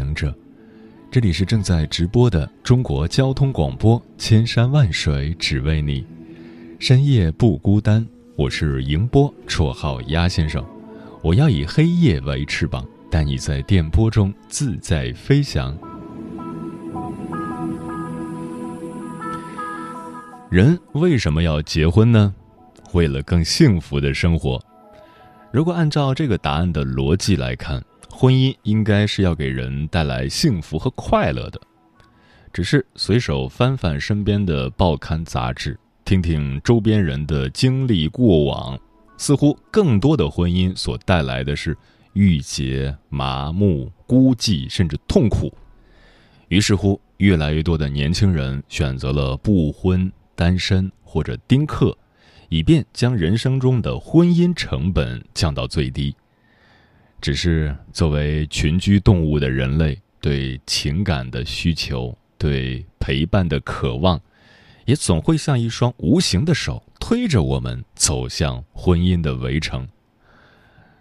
行者，这里是正在直播的中国交通广播，千山万水只为你，深夜不孤单。我是迎波，绰号鸭先生。我要以黑夜为翅膀，带你在电波中自在飞翔。人为什么要结婚呢？为了更幸福的生活。如果按照这个答案的逻辑来看。婚姻应该是要给人带来幸福和快乐的，只是随手翻翻身边的报刊杂志，听听周边人的经历过往，似乎更多的婚姻所带来的是郁结、麻木、孤寂，甚至痛苦。于是乎，越来越多的年轻人选择了不婚、单身或者丁克，以便将人生中的婚姻成本降到最低。只是作为群居动物的人类，对情感的需求、对陪伴的渴望，也总会像一双无形的手推着我们走向婚姻的围城。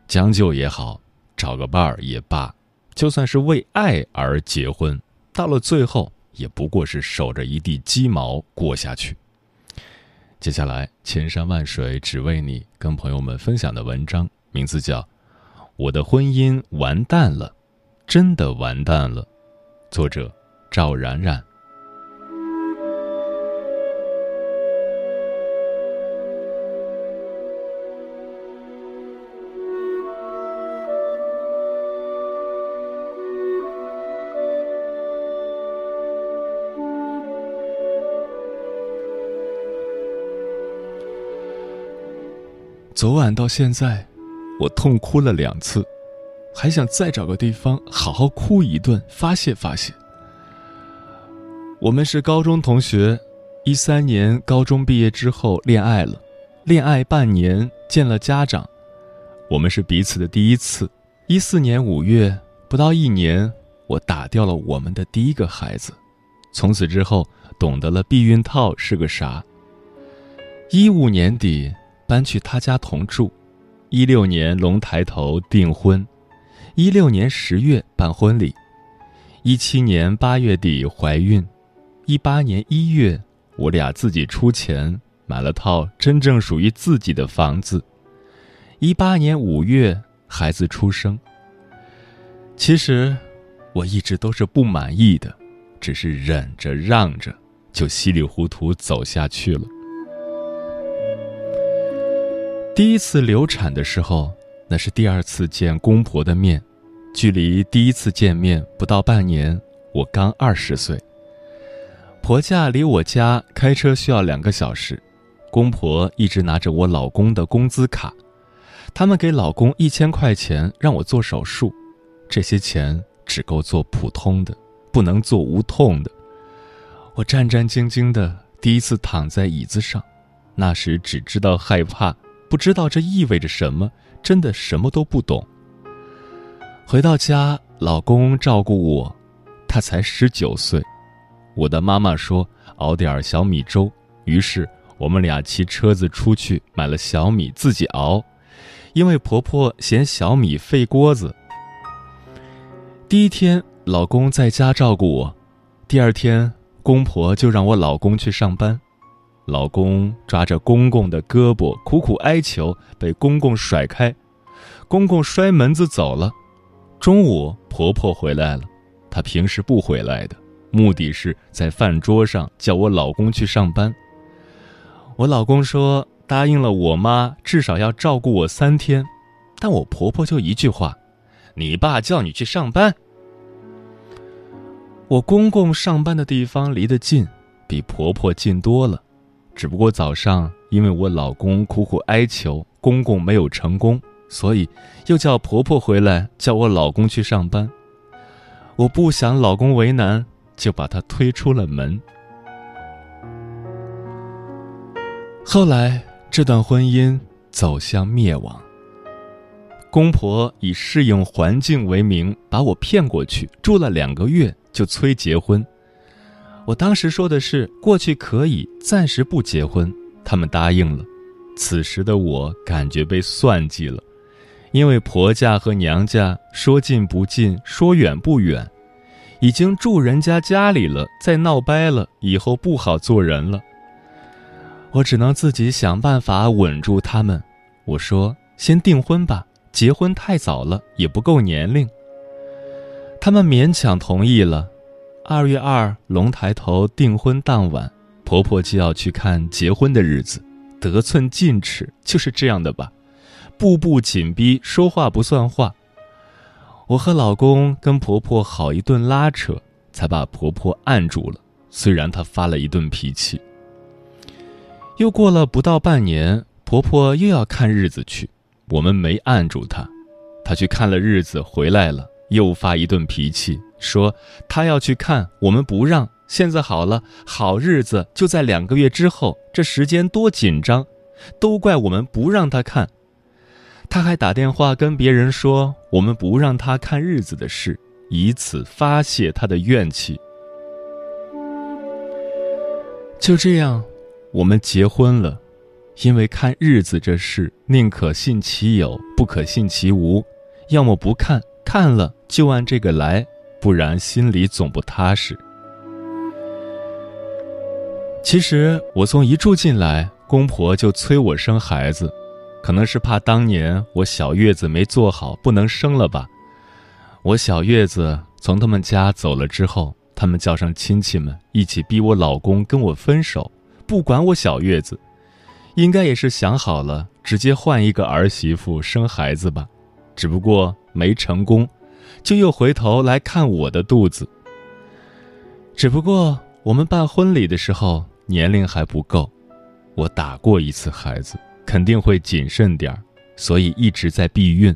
将就也好，找个伴儿也罢，就算是为爱而结婚，到了最后也不过是守着一地鸡毛过下去。接下来，千山万水只为你，跟朋友们分享的文章名字叫。我的婚姻完蛋了，真的完蛋了。作者：赵冉冉。昨晚到现在。我痛哭了两次，还想再找个地方好好哭一顿发泄发泄。我们是高中同学，一三年高中毕业之后恋爱了，恋爱半年见了家长，我们是彼此的第一次。一四年五月不到一年，我打掉了我们的第一个孩子，从此之后懂得了避孕套是个啥。一五年底搬去他家同住。一六年龙抬头订婚，一六年十月办婚礼，一七年八月底怀孕，一八年一月我俩自己出钱买了套真正属于自己的房子，一八年五月孩子出生。其实我一直都是不满意的，只是忍着让着，就稀里糊涂走下去了。第一次流产的时候，那是第二次见公婆的面，距离第一次见面不到半年，我刚二十岁。婆家离我家开车需要两个小时，公婆一直拿着我老公的工资卡，他们给老公一千块钱让我做手术，这些钱只够做普通的，不能做无痛的。我战战兢兢的第一次躺在椅子上，那时只知道害怕。不知道这意味着什么，真的什么都不懂。回到家，老公照顾我，他才十九岁。我的妈妈说熬点小米粥，于是我们俩骑车子出去买了小米自己熬，因为婆婆嫌小米费锅子。第一天，老公在家照顾我，第二天，公婆就让我老公去上班。老公抓着公公的胳膊，苦苦哀求，被公公甩开。公公摔门子走了。中午，婆婆回来了，她平时不回来的，目的是在饭桌上叫我老公去上班。我老公说答应了我妈，至少要照顾我三天，但我婆婆就一句话：“你爸叫你去上班。”我公公上班的地方离得近，比婆婆近多了。只不过早上，因为我老公苦苦哀求，公公没有成功，所以又叫婆婆回来，叫我老公去上班。我不想老公为难，就把他推出了门。后来，这段婚姻走向灭亡。公婆以适应环境为名，把我骗过去住了两个月，就催结婚。我当时说的是过去可以暂时不结婚，他们答应了。此时的我感觉被算计了，因为婆家和娘家说近不近，说远不远，已经住人家家里了，再闹掰了，以后不好做人了。我只能自己想办法稳住他们。我说：“先订婚吧，结婚太早了，也不够年龄。”他们勉强同意了。二月二龙抬头订婚当晚，婆婆就要去看结婚的日子，得寸进尺就是这样的吧，步步紧逼，说话不算话。我和老公跟婆婆好一顿拉扯，才把婆婆按住了。虽然她发了一顿脾气。又过了不到半年，婆婆又要看日子去，我们没按住她，她去看了日子回来了，又发一顿脾气，说他要去看，我们不让。现在好了，好日子就在两个月之后，这时间多紧张，都怪我们不让他看。他还打电话跟别人说我们不让他看日子的事，以此发泄他的怨气。就这样。我们结婚了，因为看日子这事，宁可信其有，不可信其无。要么不看，看了就按这个来，不然心里总不踏实。其实我从一住进来，公婆就催我生孩子，可能是怕当年我小月子没做好，不能生了吧。我小月子从他们家走了之后，他们叫上亲戚们一起逼我老公跟我分手。不管我小月子，应该也是想好了，直接换一个儿媳妇生孩子吧，只不过没成功，就又回头来看我的肚子。只不过我们办婚礼的时候年龄还不够，我打过一次孩子，肯定会谨慎点儿，所以一直在避孕。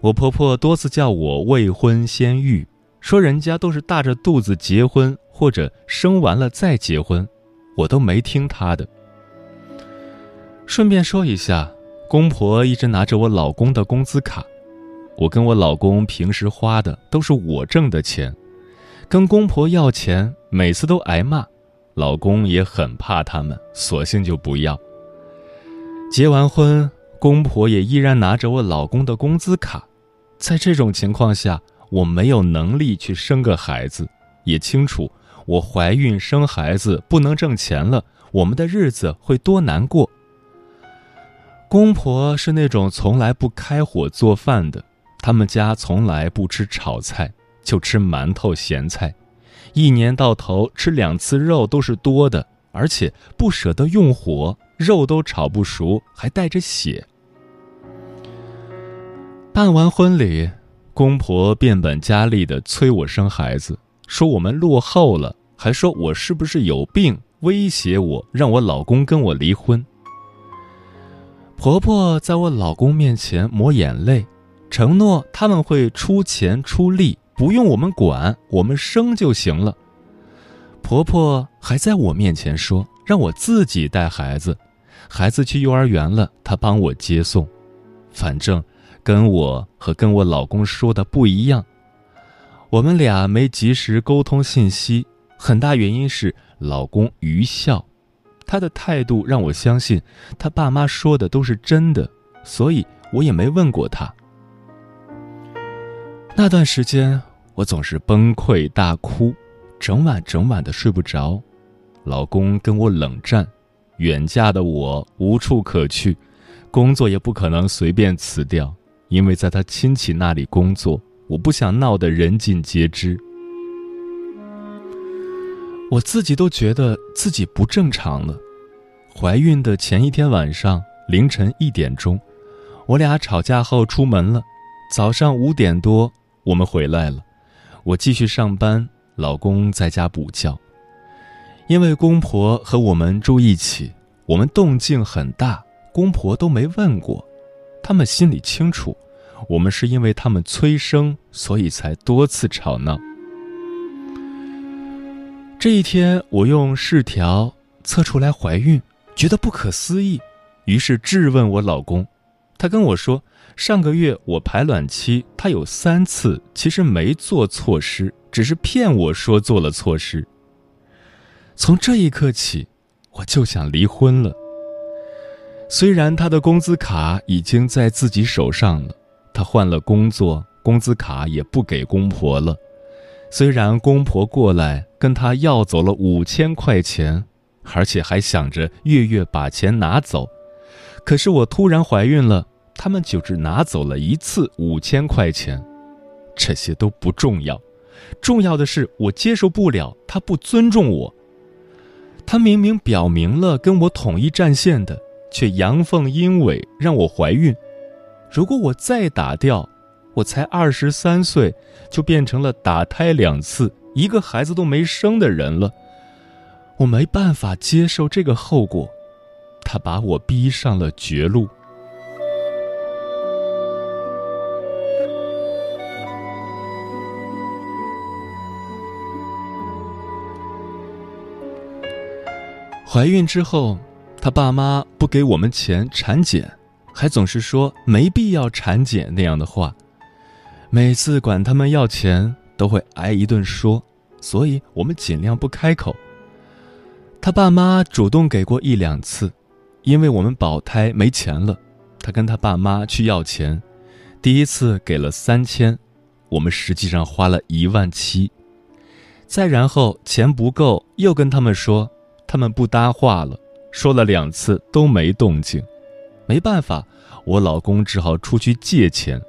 我婆婆多次叫我未婚先育，说人家都是大着肚子结婚，或者生完了再结婚。我都没听她的。顺便说一下，公婆一直拿着我老公的工资卡，我跟我老公平时花的都是我挣的钱，跟公婆要钱，每次都挨骂，老公也很怕他们，索性就不要。结完婚，公婆也依然拿着我老公的工资卡，在这种情况下，我没有能力去生个孩子，也清楚。我怀孕生孩子不能挣钱了，我们的日子会多难过。公婆是那种从来不开火做饭的，他们家从来不吃炒菜，就吃馒头咸菜，一年到头吃两次肉都是多的，而且不舍得用火，肉都炒不熟，还带着血。办完婚礼，公婆变本加厉的催我生孩子。说我们落后了，还说我是不是有病，威胁我，让我老公跟我离婚。婆婆在我老公面前抹眼泪，承诺他们会出钱出力，不用我们管，我们生就行了。婆婆还在我面前说让我自己带孩子，孩子去幼儿园了，她帮我接送。反正跟我和跟我老公说的不一样。我们俩没及时沟通信息，很大原因是老公愚孝，他的态度让我相信他爸妈说的都是真的，所以我也没问过他。那段时间我总是崩溃大哭，整晚整晚的睡不着，老公跟我冷战，远嫁的我无处可去，工作也不可能随便辞掉，因为在他亲戚那里工作。我不想闹得人尽皆知，我自己都觉得自己不正常了。怀孕的前一天晚上凌晨一点钟，我俩吵架后出门了。早上五点多我们回来了，我继续上班，老公在家补觉。因为公婆和我们住一起，我们动静很大，公婆都没问过，他们心里清楚。我们是因为他们催生，所以才多次吵闹。这一天，我用试条测出来怀孕，觉得不可思议，于是质问我老公。他跟我说，上个月我排卵期，他有三次，其实没做错事，只是骗我说做了错事。从这一刻起，我就想离婚了。虽然他的工资卡已经在自己手上了，他换了工作，工资卡也不给公婆了。虽然公婆过来跟他要走了五千块钱，而且还想着月月把钱拿走，可是我突然怀孕了，他们就只拿走了一次五千块钱。这些都不重要，重要的是我接受不了他不尊重我。他明明表明了跟我统一战线的。却阳奉阴违，让我怀孕。如果我再打掉，我才二十三岁，就变成了打胎两次、一个孩子都没生的人了。我没办法接受这个后果，他把我逼上了绝路。怀孕之后。他爸妈不给我们钱产检，还总是说没必要产检那样的话。每次管他们要钱，都会挨一顿说，所以我们尽量不开口。他爸妈主动给过一两次，因为我们保胎没钱了，他跟他爸妈去要钱，第一次给了三千，我们实际上花了一万七。再然后钱不够，又跟他们说，他们不搭话了。说了两次都没动静，没办法，我老公只好出去借钱。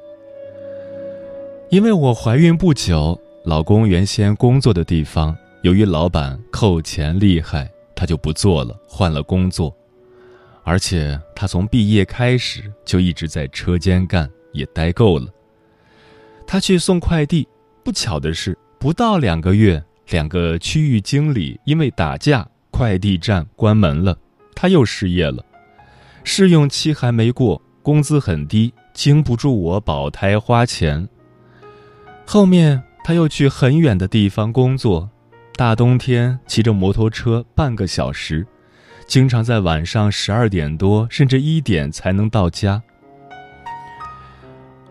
因为我怀孕不久，老公原先工作的地方由于老板扣钱厉害，他就不做了，换了工作。而且他从毕业开始就一直在车间干，也待够了。他去送快递，不巧的是，不到两个月，两个区域经理因为打架，快递站关门了。他又失业了，试用期还没过，工资很低，经不住我保胎花钱。后面他又去很远的地方工作，大冬天骑着摩托车半个小时，经常在晚上十二点多甚至一点才能到家。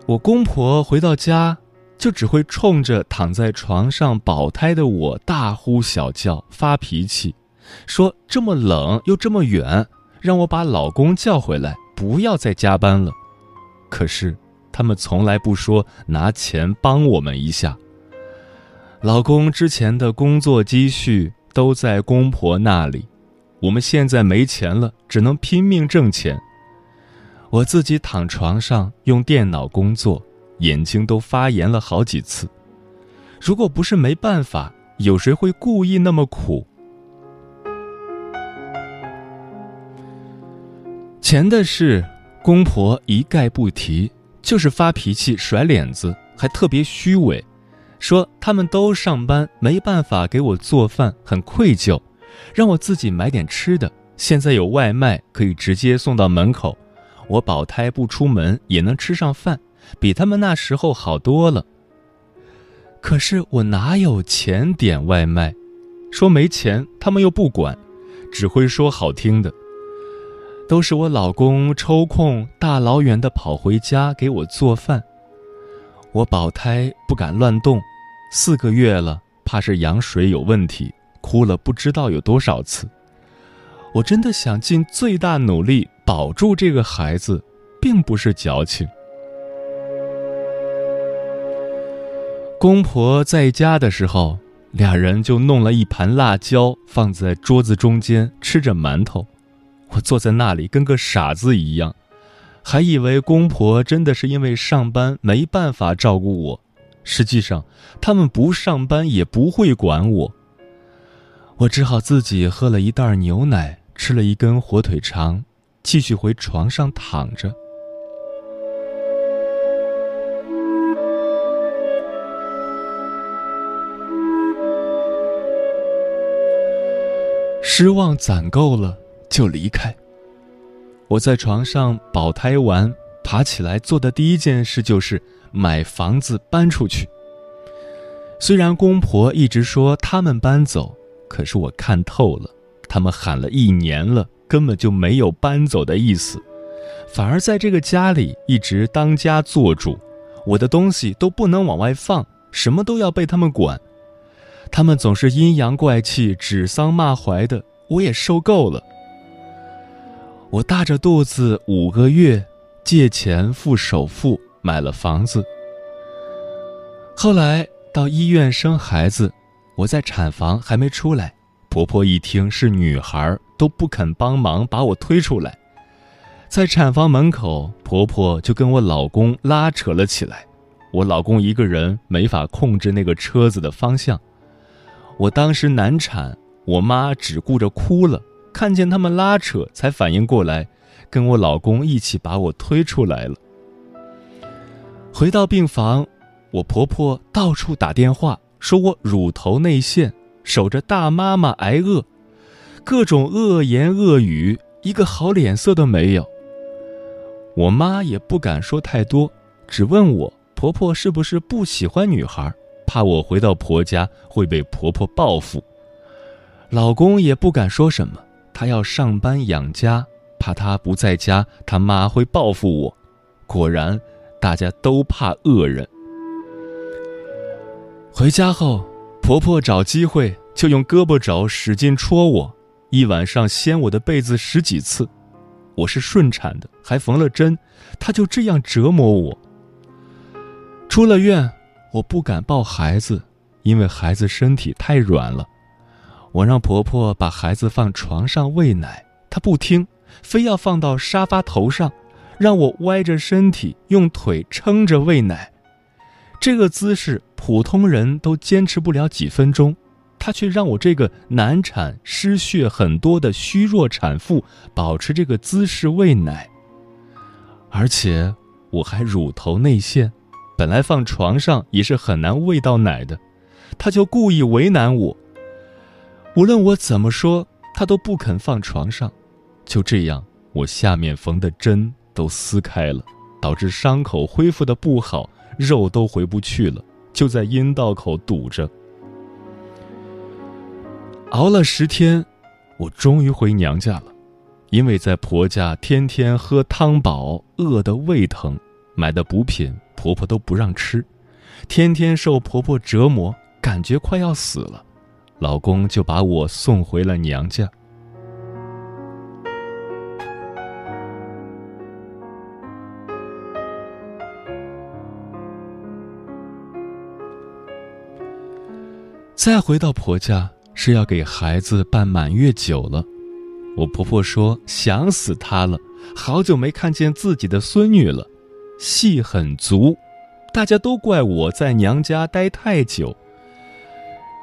我公婆回到家，就只会冲着躺在床上保胎的我大呼小叫，发脾气。说这么冷又这么远，让我把老公叫回来，不要再加班了。可是他们从来不说拿钱帮我们一下。老公之前的工作积蓄都在公婆那里，我们现在没钱了，只能拼命挣钱。我自己躺床上用电脑工作，眼睛都发炎了好几次。如果不是没办法，有谁会故意那么苦？钱的事，公婆一概不提，就是发脾气、甩脸子，还特别虚伪，说他们都上班，没办法给我做饭，很愧疚，让我自己买点吃的。现在有外卖可以直接送到门口，我保胎不出门也能吃上饭，比他们那时候好多了。可是我哪有钱点外卖？说没钱，他们又不管，只会说好听的。都是我老公抽空大老远的跑回家给我做饭。我保胎不敢乱动，四个月了，怕是羊水有问题，哭了不知道有多少次。我真的想尽最大努力保住这个孩子，并不是矫情。公婆在家的时候，俩人就弄了一盘辣椒放在桌子中间，吃着馒头。我坐在那里跟个傻子一样，还以为公婆真的是因为上班没办法照顾我，实际上他们不上班也不会管我。我只好自己喝了一袋牛奶，吃了一根火腿肠，继续回床上躺着。失望攒够了。就离开。我在床上保胎完，爬起来做的第一件事就是买房子搬出去。虽然公婆一直说他们搬走，可是我看透了，他们喊了一年了，根本就没有搬走的意思，反而在这个家里一直当家做主。我的东西都不能往外放，什么都要被他们管。他们总是阴阳怪气、指桑骂槐的，我也受够了。我大着肚子五个月，借钱付首付买了房子。后来。到医院生孩子，我在产房还没出来，婆婆一听是女孩，都不肯帮忙把我推出来。在产房门口，婆婆就跟我老公拉扯了起来。我老公一个人没法控制那个车子的方向。我当时难产，我妈只顾着哭了，看见他们拉扯，才反应过来，跟我老公一起把我推出来了。回到病房。我婆婆到处打电话，说我乳头内陷，守着大妈妈挨饿，各种恶言恶语，一个好脸色都没有。我妈也不敢说太多，只问我婆婆是不是不喜欢女孩，怕我回到婆家会被婆婆报复。老公也不敢说什么，他要上班养家，怕他不在家，他妈会报复我。果然，大家都怕恶人。回家后，婆婆找机会就用胳膊肘使劲戳我，一晚上掀我的被子十几次。我是顺产的，还缝了针，她就这样折磨我。出了院，我不敢抱孩子，因为孩子身体太软了。我让婆婆把孩子放床上喂奶，她不听，非要放到沙发头上，让我歪着身体用腿撑着喂奶。这个姿势普通人都坚持不了几分钟，他却让我这个难产、失血很多的虚弱产妇保持这个姿势喂奶。而且我还乳头内陷，本来放床上也是很难喂到奶的，他就故意为难我。无论我怎么说，他都不肯放床上。就这样，我下面缝的针都撕开了，导致伤口恢复的不好。肉都回不去了，就在阴道口堵着。熬了十天，我终于回娘家了。因为在婆家天天喝汤饱，饿得胃疼，买的补品婆婆都不让吃，天天受婆婆折磨，感觉快要死了。老公就把我送回了娘家。再回到婆家是要给孩子办满月酒了，我婆婆说想死她了，好久没看见自己的孙女了，戏很足，大家都怪我在娘家待太久。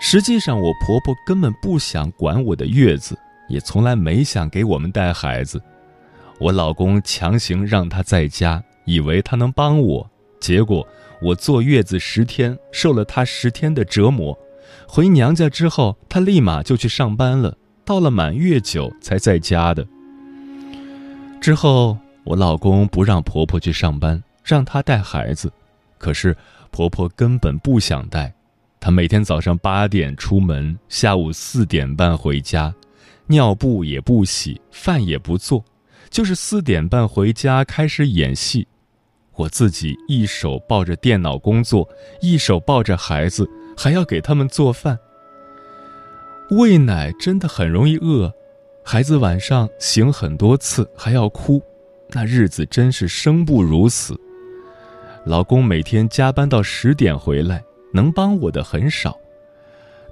实际上我婆婆根本不想管我的月子，也从来没想给我们带孩子。我老公强行让她在家，以为她能帮我，结果我坐月子十天，受了她十天的折磨。回娘家之后，她立马就去上班了。到了满月酒才在家的。之后，我老公不让婆婆去上班，让她带孩子。可是婆婆根本不想带，她每天早上八点出门，下午四点半回家，尿布也不洗，饭也不做，就是四点半回家开始演戏。我自己一手抱着电脑工作，一手抱着孩子。还要给他们做饭，喂奶真的很容易饿，孩子晚上醒很多次还要哭，那日子真是生不如死。老公每天加班到十点回来，能帮我的很少。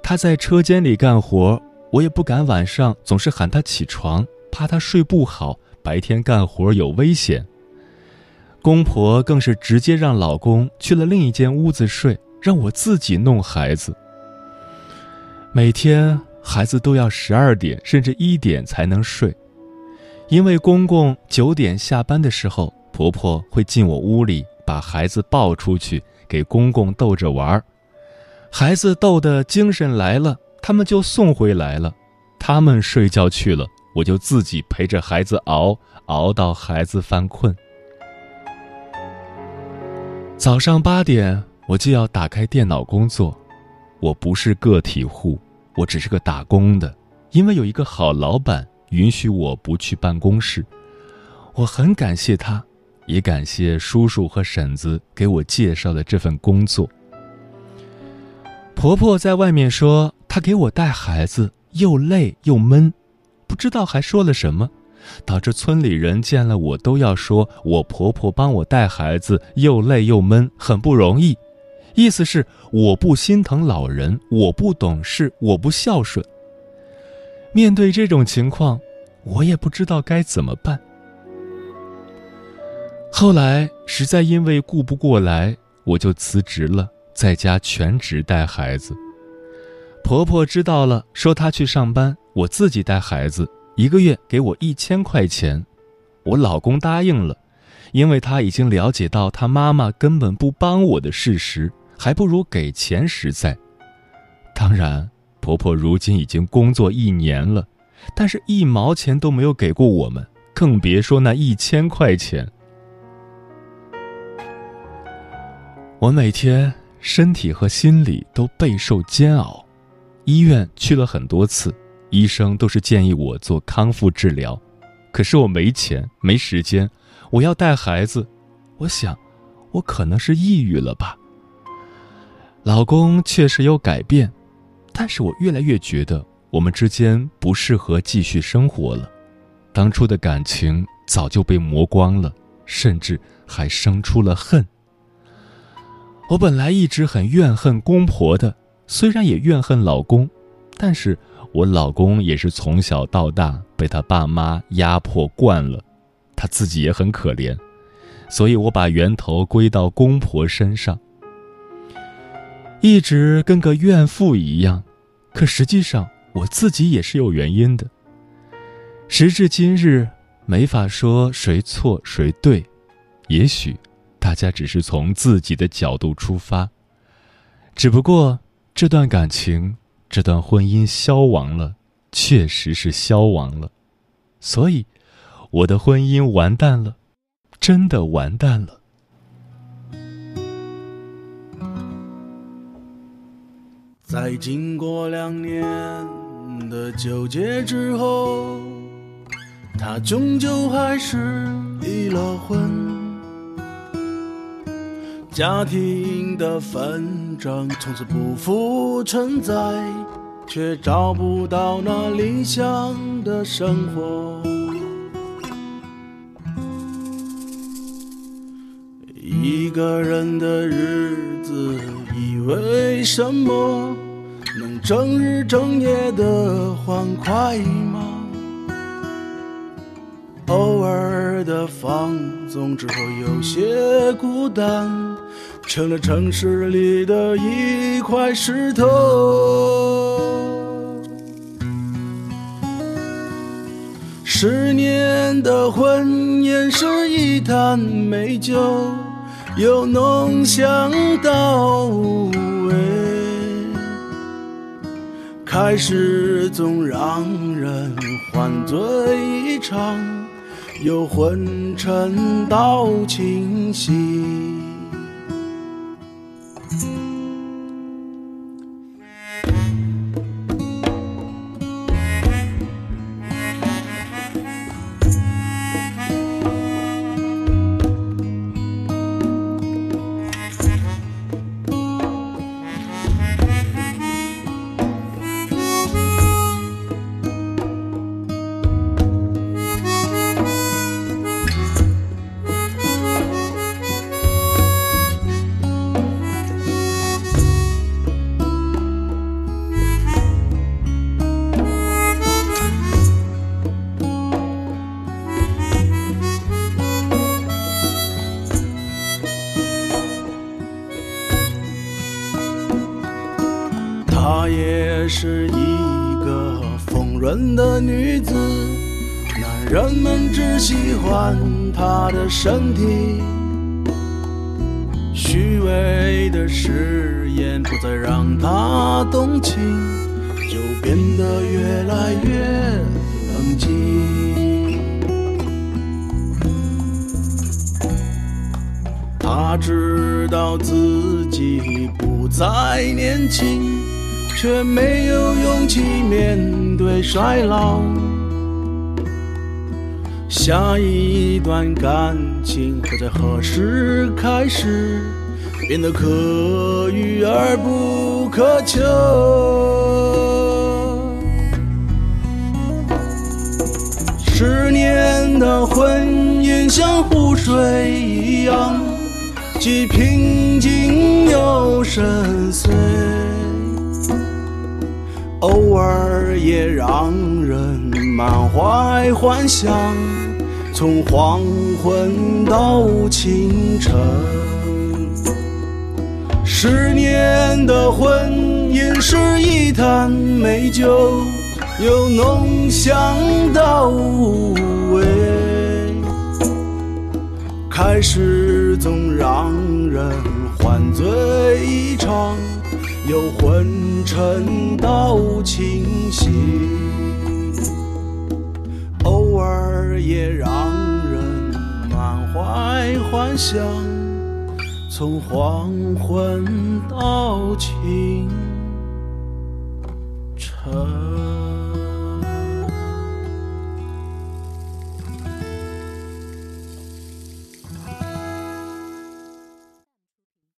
他在车间里干活，我也不敢晚上总是喊他起床，怕他睡不好，白天干活有危险。公婆更是直接让老公去了另一间屋子睡。让我自己弄孩子。每天孩子都要十二点甚至一点才能睡，因为公公九点下班的时候，婆婆会进我屋里把孩子抱出去给公公逗着玩儿。孩子逗得精神来了，他们就送回来了。他们睡觉去了，我就自己陪着孩子熬，熬到孩子犯困。早上八点我就要打开电脑工作，我不是个体户，我只是个打工的，因为有一个好老板允许我不去办公室，我很感谢他，也感谢叔叔和婶子给我介绍的这份工作。婆婆在外面说她给我带孩子又累又闷，不知道还说了什么。导致村里人见了我都要说我婆婆帮我带孩子又累又闷，很不容易，意思是我不心疼老人，我不懂事，我不孝顺。面对这种情况，我也不知道该怎么办。后来实在因为顾不过来，我就辞职了，在家全职带孩子。婆婆知道了，说她去上班，我自己带孩子。一个月给我一千块钱，我老公答应了，因为他已经了解到他妈妈根本不帮我的事实，还不如给钱实在。当然，婆婆如今已经工作一年了，但是一毛钱都没有给过我们，更别说那一千块钱。我每天身体和心理都备受煎熬，医院去了很多次。医生都是建议我做康复治疗，可是我没钱没时间，我要带孩子，我想，我可能是抑郁了吧。老公确实有改变，但是我越来越觉得我们之间不适合继续生活了，当初的感情早就被磨光了，甚至还生出了恨。我本来一直很怨恨公婆的，虽然也怨恨老公，但是。我老公也是从小到大被他爸妈压迫惯了，他自己也很可怜，所以我把源头归到公婆身上，一直跟个怨妇一样。可实际上我自己也是有原因的。时至今日，没法说谁错谁对，也许大家只是从自己的角度出发，只不过这段感情。这段婚姻消亡了，确实是消亡了，所以我的婚姻完蛋了，真的完蛋了。在经过两年的纠结之后，他终究还是离了婚。家庭的纷争从此不复存在，却找不到那理想的生活。一个人的日子，以为什么能整日整夜的欢快吗？偶尔的放纵之后，有些孤单。成了城市里的一块石头。十年的婚姻是一坛美酒，由浓香到无味，开始总让人欢醉一场，又昏沉到清醒。喜欢她的身体。虚伪的誓言不再让他动情，就变得越来越冷静。他知道自己不再年轻，却没有勇气面对衰老。下一段感情会在何时开始，变得可遇而不可求。十年的婚姻像湖水一样，既平静又深邃，偶尔也让人满怀幻想，从黄昏到清晨。十年的婚姻是一坛美酒。由浓香到无味，开始总让人欢醉一场，由昏沉到清醒，也让人满怀幻想，从黄昏到清晨。